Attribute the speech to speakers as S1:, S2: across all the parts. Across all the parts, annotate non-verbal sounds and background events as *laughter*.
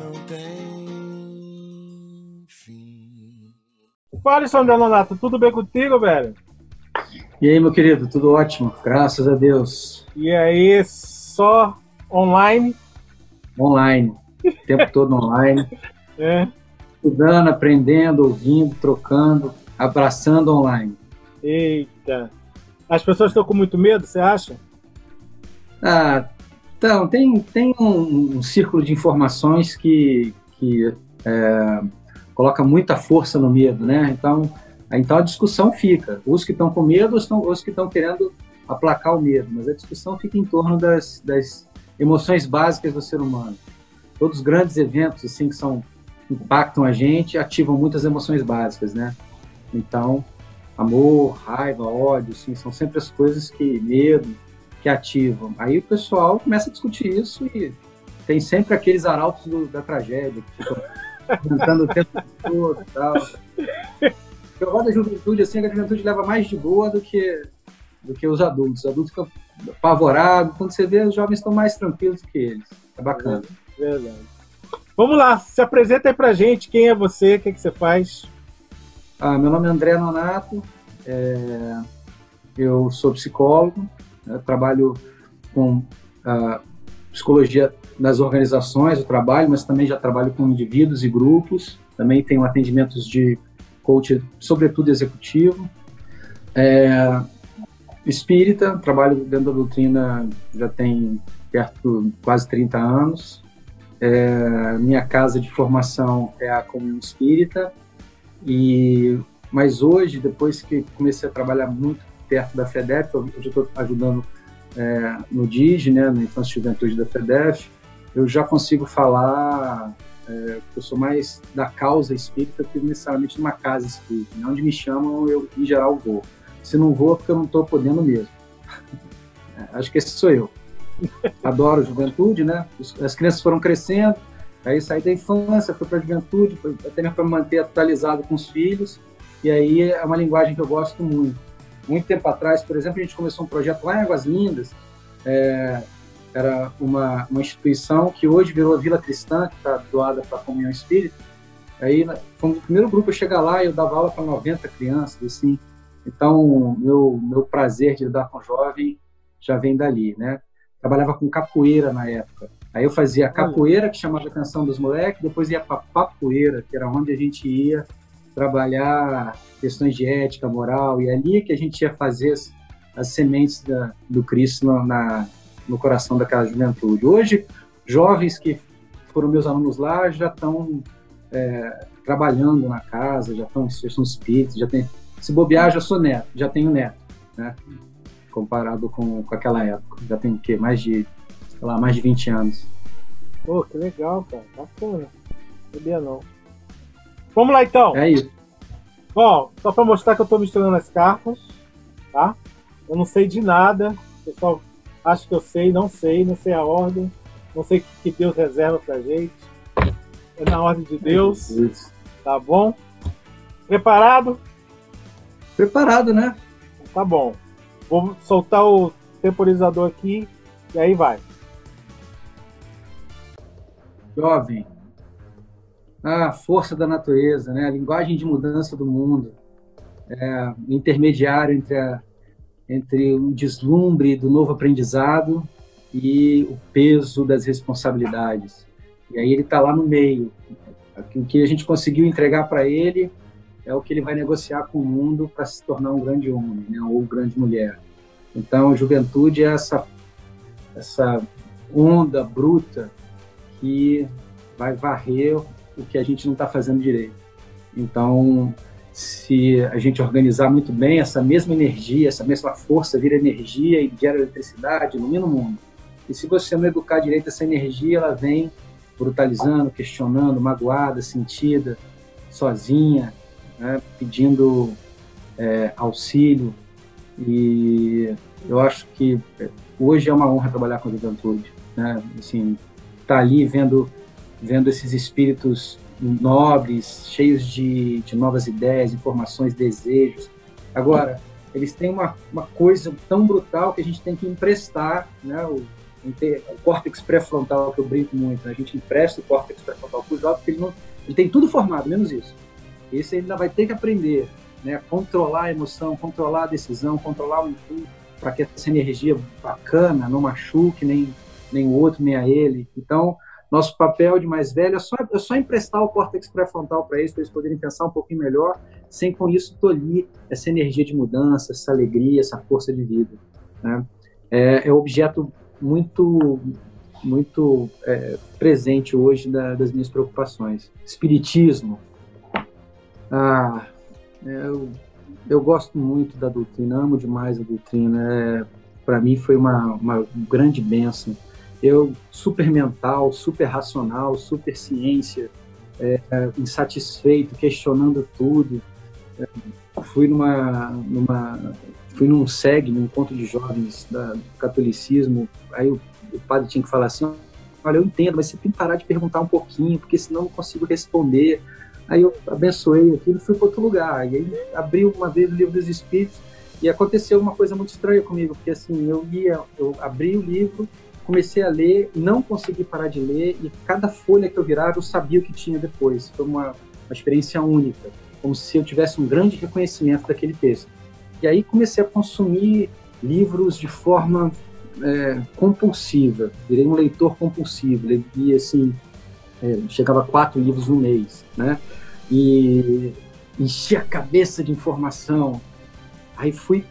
S1: não tem fim.
S2: Fala, Sandro Nonato, tudo bem contigo, velho?
S3: E aí, meu querido, tudo ótimo, graças a Deus.
S2: E aí, só online?
S3: Online, o tempo *laughs* todo online.
S2: É.
S3: Estudando, aprendendo, ouvindo, trocando, abraçando online.
S2: Eita. As pessoas estão com muito medo, você acha?
S3: Ah, então, tem, tem um, um círculo de informações que, que é, coloca muita força no medo, né? Então, então a discussão fica. Os que estão com medo, os, os que estão querendo aplacar o medo, mas a discussão fica em torno das, das emoções básicas do ser humano. Todos os grandes eventos assim que são impactam a gente ativam muitas emoções básicas, né? Então, amor, raiva, ódio, assim, são sempre as coisas que medo que ativam. Aí o pessoal começa a discutir isso e tem sempre aqueles arautos do, da tragédia que ficam *laughs* tentando o tempo todo e tal. Eu gosto da juventude, assim, a juventude leva mais de boa do que do que os adultos. Os adultos ficam apavorados. Quando você vê, os jovens estão mais tranquilos que eles. É bacana.
S2: Verdade. Vamos lá, se apresenta aí pra gente. Quem é você? O que, é que você faz?
S3: Ah, meu nome é André Nonato. É... Eu sou psicólogo. Eu trabalho com ah, psicologia nas organizações, eu trabalho, mas também já trabalho com indivíduos e grupos. Também tenho atendimentos de coach, sobretudo executivo. É, espírita, trabalho dentro da doutrina já tem perto quase 30 anos. É, minha casa de formação é a Comunhão Espírita, e, mas hoje, depois que comecei a trabalhar muito perto da FEDEF, eu já estou ajudando é, no DIG, né, na Infância e Juventude da FEDEF, eu já consigo falar é, eu sou mais da causa espírita que necessariamente de uma casa espírita. Né? Onde me chamam, eu, em geral, vou. Se não vou, é porque eu não estou podendo mesmo. *laughs* É, acho que esse sou eu. *laughs* Adoro juventude, né? As crianças foram crescendo, aí saí da infância, fui para a juventude, até mesmo para manter atualizado com os filhos. E aí é uma linguagem que eu gosto muito. Muito tempo atrás, por exemplo, a gente começou um projeto lá em Águas Lindas, é, era uma, uma instituição que hoje virou a Vila Cristã, que está doada para a Comunhão Espírita. Aí fomos o primeiro grupo a chegar lá e eu dava aula para 90 crianças, assim. Então, meu, meu prazer de lidar com jovem já vem dali, né? Trabalhava com capoeira na época. Aí eu fazia capoeira, que chamava a atenção dos moleques, depois ia para papoeira, que era onde a gente ia trabalhar questões de ética, moral, e ali que a gente ia fazer as, as sementes da, do Cristo na, no coração daquela juventude. Hoje, jovens que foram meus alunos lá já estão é, trabalhando na casa, já estão já são espíritos, já tem se bobear já sou neto, já tenho neto, né? Comparado com, com aquela época, já tenho o quê? Mais de, sei lá, mais de 20 anos.
S2: Pô, que legal, cara, bacana. Sabia não. Vamos lá então.
S3: É isso.
S2: Bom, só para mostrar que eu estou misturando as cartas, tá? Eu não sei de nada, pessoal Acho que eu sei, não sei, não sei a ordem, não sei o que Deus reserva pra gente. É na ordem de Deus. Tá bom? Preparado?
S3: Preparado, né?
S2: Tá bom. Vou soltar o temporizador aqui e aí vai.
S3: Jovem. A força da natureza, né? A linguagem de mudança do mundo. É, intermediário entre a entre o deslumbre do novo aprendizado e o peso das responsabilidades. E aí ele está lá no meio. O que a gente conseguiu entregar para ele é o que ele vai negociar com o mundo para se tornar um grande homem, né, ou grande mulher. Então, a juventude é essa essa onda bruta que vai varrer o que a gente não está fazendo direito. Então, se a gente organizar muito bem essa mesma energia, essa mesma força vira energia e gera eletricidade, ilumina o mundo. E se você não educar direito essa energia, ela vem brutalizando, questionando, magoada, sentida, sozinha, né, pedindo é, auxílio. E eu acho que hoje é uma honra trabalhar com a juventude. Né? Assim, tá ali vendo, vendo esses espíritos nobres, cheios de, de novas ideias, informações, desejos. Agora, eles têm uma, uma coisa tão brutal que a gente tem que emprestar né, o, o córtex pré-frontal, que eu brinco muito, né? a gente empresta o córtex pré-frontal para o jovem, porque ele, não, ele tem tudo formado, menos isso. Esse ainda vai ter que aprender, né? controlar a emoção, controlar a decisão, controlar o impulso, para que essa energia bacana não machuque nem, nem o outro, nem a ele. Então, nosso papel de mais velho é só, é só emprestar o córtex pré-frontal para eles, para eles poderem pensar um pouquinho melhor, sem com isso tolir essa energia de mudança, essa alegria, essa força de vida. Né? É, é objeto muito muito é, presente hoje da, das minhas preocupações. Espiritismo. Ah, eu, eu gosto muito da doutrina, amo demais a doutrina. É, para mim foi uma, uma grande bênção eu super mental, super racional, super ciência, é, insatisfeito, questionando tudo. É, fui numa, numa, fui num SEG, num encontro de jovens da, do catolicismo. Aí o, o padre tinha que falar assim: olha, eu entendo, mas você tem que parar de perguntar um pouquinho, porque senão eu não consigo responder. Aí eu abençoei aquilo e fui para outro lugar. E aí abri uma vez o livro dos Espíritos e aconteceu uma coisa muito estranha comigo, porque assim, eu ia, eu abri o livro comecei a ler, não consegui parar de ler, e cada folha que eu virava eu sabia o que tinha depois. Foi uma, uma experiência única, como se eu tivesse um grande reconhecimento daquele texto. E aí comecei a consumir livros de forma é, compulsiva, virei um leitor compulsivo, lia assim, é, chegava a quatro livros no mês, né? E enchia a cabeça de informação. Aí fui,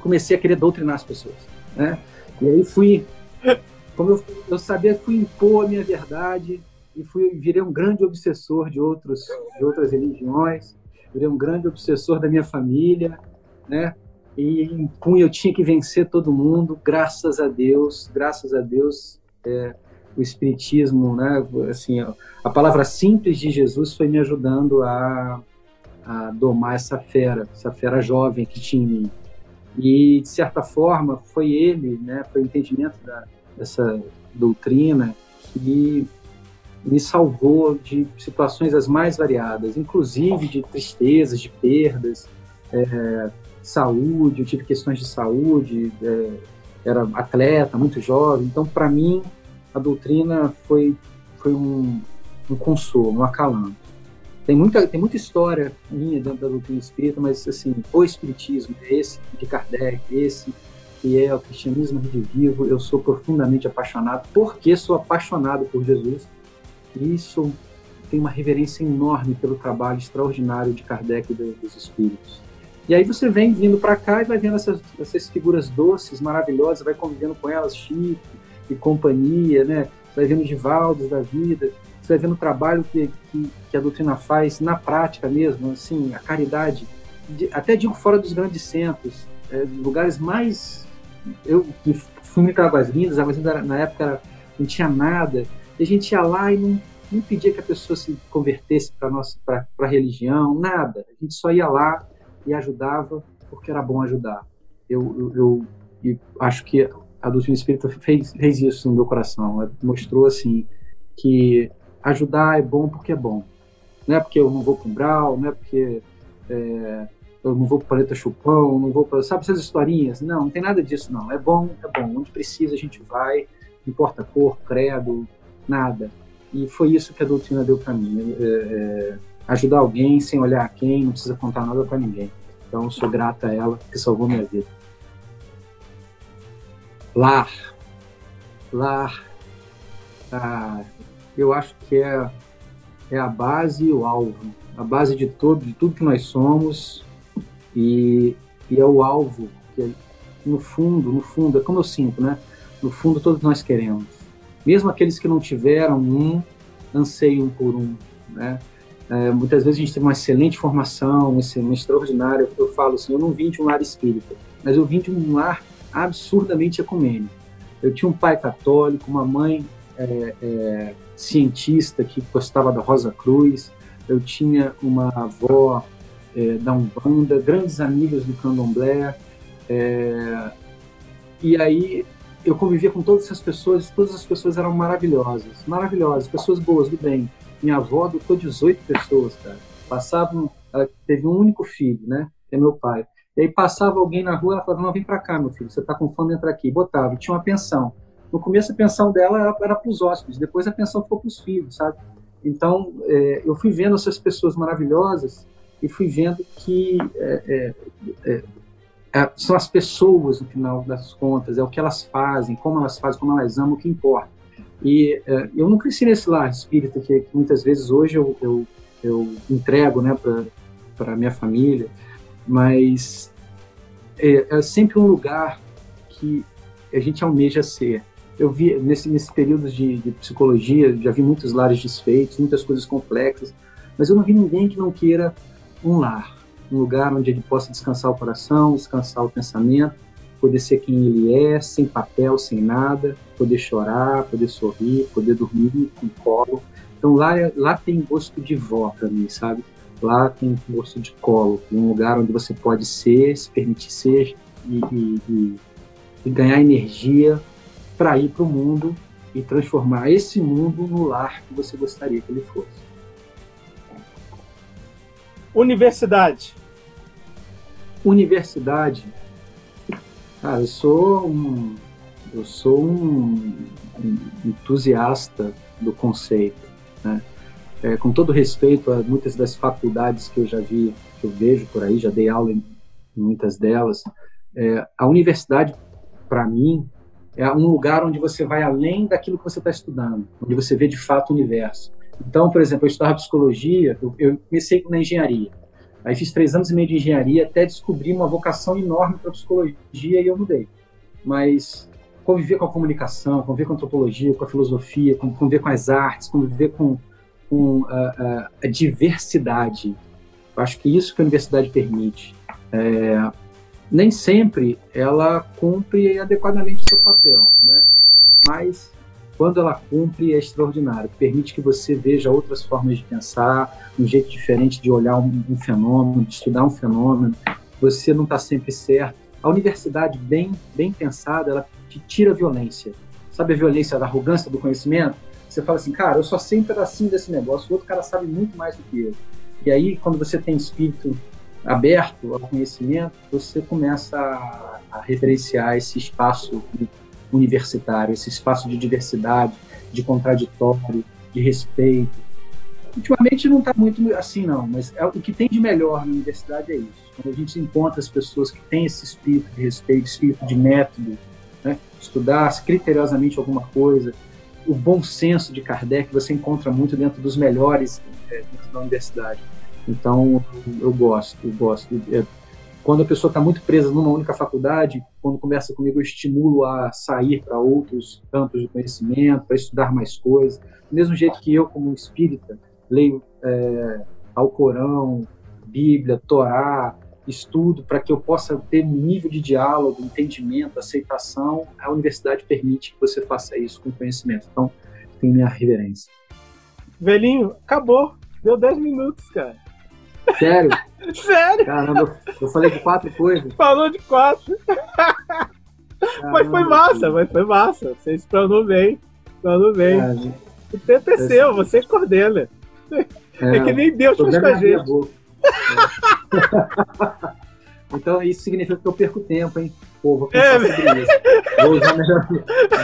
S3: comecei a querer doutrinar as pessoas, né? E aí fui como eu, eu sabia, fui impor a minha verdade e fui virei um grande obsessor de outros de outras religiões, virei um grande obsessor da minha família, né? E impunha, eu tinha que vencer todo mundo, graças a Deus, graças a Deus, é, o espiritismo, né? Assim, a palavra simples de Jesus foi me ajudando a, a domar essa fera, essa fera jovem que tinha em mim. E de certa forma foi ele, né? Foi o entendimento da, essa doutrina que me salvou de situações as mais variadas, inclusive de tristezas, de perdas, é, saúde, eu tive questões de saúde, é, era atleta, muito jovem, então para mim a doutrina foi, foi um, um consolo, um acalanto. Tem muita, tem muita história minha dentro da doutrina espírita, mas assim, o espiritismo, esse de Kardec, esse que é o cristianismo redivivo. Eu sou profundamente apaixonado, porque sou apaixonado por Jesus. E isso tem uma reverência enorme pelo trabalho extraordinário de Kardec e dos Espíritos. E aí você vem vindo para cá e vai vendo essas, essas figuras doces, maravilhosas, vai convivendo com elas, Chico e companhia, né? Você vai vendo Divaldos da vida, você vai vendo o trabalho que, que, que a doutrina faz na prática mesmo, assim, a caridade, de, até digo fora dos grandes centros, é, lugares mais eu fui em Águas Lindas, Águas Lindas na época era, não tinha nada, e a gente ia lá e não, não pedia que a pessoa se convertesse para nossa para a religião, nada. A gente só ia lá e ajudava porque era bom ajudar. Eu, eu, eu acho que a doutrina espírita fez, fez isso no meu coração. mostrou assim que ajudar é bom porque é bom. Não é porque eu não vou com Brau, não é porque é, eu não vou para Paleta Chupão, não vou para. Sabe essas historinhas? Não, não tem nada disso, não. É bom, é bom. Onde precisa a gente vai, não importa cor, credo, nada. E foi isso que a doutrina deu para mim. É, é, ajudar alguém sem olhar a quem, não precisa contar nada para ninguém. Então, sou grata a ela que salvou minha vida. Lar. Lar. Ah, eu acho que é, é a base e o alvo. A base de, todo, de tudo que nós somos e, e é o alvo que, no fundo, no fundo, é como eu sinto, né? No fundo, todos nós queremos. Mesmo aqueles que não tiveram um, anseiam por um, né? É, muitas vezes a gente tem uma excelente formação, uma extraordinária. Eu falo assim, eu não vim de um lar espírita, mas eu vim de um lar absurdamente ecumênico. Eu tinha um pai católico, uma mãe é, é, cientista que gostava da Rosa Cruz, eu tinha uma avó é, da Umbanda, grandes amigas do candomblé. É, e aí eu convivia com todas essas pessoas, todas as pessoas eram maravilhosas, maravilhosas, pessoas boas, do bem. Minha avó adotou 18 pessoas, cara. Passavam, ela teve um único filho, né? Que é meu pai. E aí passava alguém na rua, ela falava, não, vem para cá, meu filho, você tá com fome, entra aqui. Botava, e tinha uma pensão. no começo a pensão dela era, era para os hóspedes, depois a pensão ficou para os filhos, sabe? Então, é, eu fui vendo essas pessoas maravilhosas e fui vendo que é, é, é, é são as pessoas, no final das contas, é o que elas fazem, como elas fazem, como elas amam, o que importa. E é, eu não cresci nesse lar espírita que, que muitas vezes hoje eu, eu, eu entrego né, para a minha família, mas é, é sempre um lugar que a gente almeja ser eu vi nesse, nesse período de, de, psicologia, já vi muitos lares desfeitos, muitas coisas complexas, mas eu não vi ninguém que não queira um lar, um lugar onde ele possa descansar o coração, descansar o pensamento, poder ser quem ele é, sem papel, sem nada, poder chorar, poder sorrir, poder dormir com colo. Então lá, lá tem gosto de vó para mim, sabe? Lá tem gosto de colo, um lugar onde você pode ser, se permitir ser e, e, e, e ganhar energia para ir para o mundo e transformar esse mundo no lar que você gostaria que ele fosse.
S2: Universidade.
S3: Universidade. Cara, eu sou um, eu sou um, um entusiasta do conceito, né? É, com todo respeito a muitas das faculdades que eu já vi, que eu vejo por aí, já dei aula em muitas delas, é, a universidade, para mim, é um lugar onde você vai além daquilo que você está estudando, onde você vê de fato o universo. Então, por exemplo, eu estudava psicologia, eu, comecei na engenharia. Aí fiz três anos e meio de engenharia até descobrir uma vocação enorme para psicologia e eu mudei. Mas conviver com a comunicação, conviver com a antropologia, com a filosofia, conviver com as artes, conviver com, com a, a, a, diversidade. Eu acho que isso que a universidade permite. É, nem sempre ela cumpre adequadamente o seu papel, né? mas quando ela cumpre é extraordinário, permite que você veja outras formas de pensar, um jeito diferente de olhar um, um fenômeno, de estudar um fenômeno. Você não está sempre certo. A universidade bem bem pensada, ela te tira a violência. Sabe a violência da arrogância do conhecimento? Você fala assim, cara, eu só sei um pedacinho desse negócio, o outro cara sabe muito mais do que eu. E aí, quando você tem espírito aberto ao conhecimento, você começa a, a referenciar esse espaço universitário, esse espaço de diversidade, de contraditório, de respeito. Ultimamente não está muito assim, não, mas é, o que tem de melhor na universidade é isso. Quando a gente encontra as pessoas que têm esse espírito de respeito, espírito de método, né? estudar criteriosamente alguma coisa, o bom senso de Kardec você encontra muito dentro dos melhores é, dentro da universidade. Então, eu gosto, eu gosto. Quando a pessoa está muito presa numa única faculdade, quando conversa comigo, eu estimulo a sair para outros campos de conhecimento, para estudar mais coisas. Do mesmo jeito que eu, como espírita, leio é, Alcorão, Bíblia, Torá, estudo para que eu possa ter um nível de diálogo, entendimento, aceitação, a universidade permite que você faça isso com conhecimento. Então, tem minha reverência.
S2: Velhinho, acabou. Deu 10 minutos, cara.
S3: Sério? *laughs*
S2: Sério?
S3: Caramba, eu falei de quatro coisas.
S2: Falou de quatro. Caramba, *laughs* mas foi massa, mas foi massa. Você explanou bem. Explanou bem. o tempo é seu, você coordena. É, é que nem Deus faz com a gente.
S3: Então isso significa que eu perco tempo, hein? Pô, vou pensar é, sobre isso. Vou usar melhor,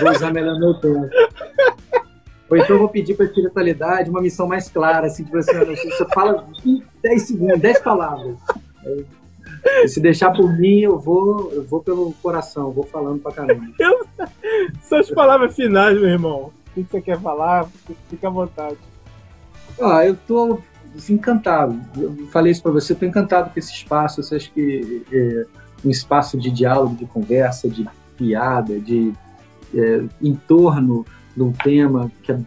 S3: vou usar melhor meu tempo. Ou então eu vou pedir para a espiritualidade uma missão mais clara, assim, tipo assim, você fala 10 segundos, 10 palavras. E se deixar por mim, eu vou, eu vou pelo coração, vou falando pra caramba. Eu,
S2: são as palavras finais, meu irmão. O que você quer falar? Fica à vontade.
S3: Ah, eu tô encantado. Eu falei isso para você, tô encantado com esse espaço. Você acha que é um espaço de diálogo, de conversa, de piada, de é, em torno de um tema que é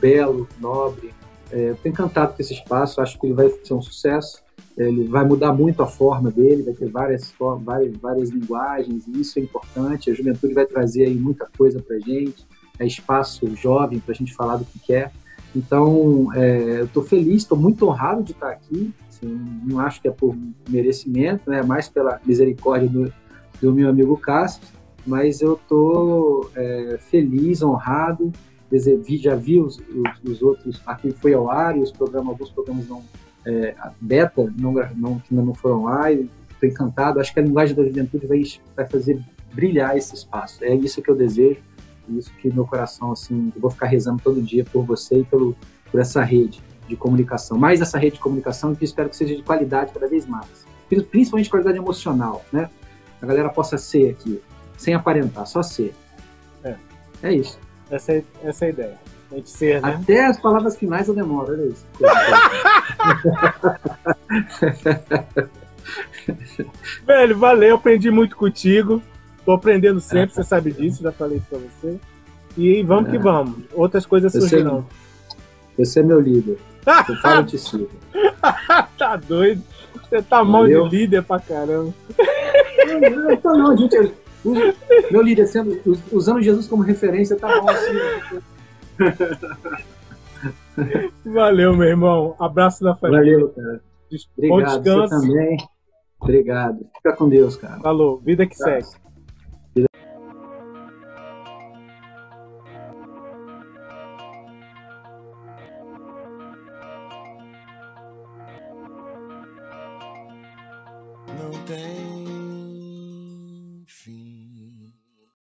S3: belo, nobre. É, Estou encantado com esse espaço, acho que ele vai ser um sucesso. Ele vai mudar muito a forma dele, vai ter várias, várias, várias linguagens, e isso é importante. A juventude vai trazer aí muita coisa para gente, é espaço jovem para a gente falar do que quer. Então, é, eu estou feliz, estou muito honrado de estar aqui. Assim, não acho que é por merecimento, né? é mais pela misericórdia do, do meu amigo Cássio mas eu estou é, feliz, honrado. Já vi os, os, os, outros, aqui foi ao ar e os programas, alguns programas não, é, beta não, não, que não foram lá estou encantado. Acho que a linguagem da juventude vai, vai fazer brilhar esse espaço. É isso que eu desejo. Isso que meu coração, assim, eu vou ficar rezando todo dia por você e pelo, por essa rede de comunicação. Mais essa rede de comunicação que espero que seja de qualidade cada vez mais. Principalmente qualidade emocional, né? A galera possa ser aqui, sem aparentar, só ser.
S2: É,
S3: é isso.
S2: Essa é, essa é a ideia. A gente ser, né?
S3: Até as palavras finais eu demoro, olha isso. *laughs*
S2: Velho, valeu, aprendi muito contigo. Tô aprendendo sempre, você sabe disso, já falei isso pra você. E vamos é. que vamos. Outras coisas surgirão.
S3: Você é meu líder. *laughs* Eu falo te sigo. *laughs*
S2: tá doido? Você tá Valeu. mal de líder pra caramba.
S3: Não, não, tô não, gente. Meu líder, sendo, usando Jesus como referência, tá bom assim.
S2: Valeu, meu irmão. Abraço da família.
S3: Valeu, cara. Obrigado, descanso. Você também. Obrigado. Fica com Deus, cara.
S2: Falou. Vida que segue.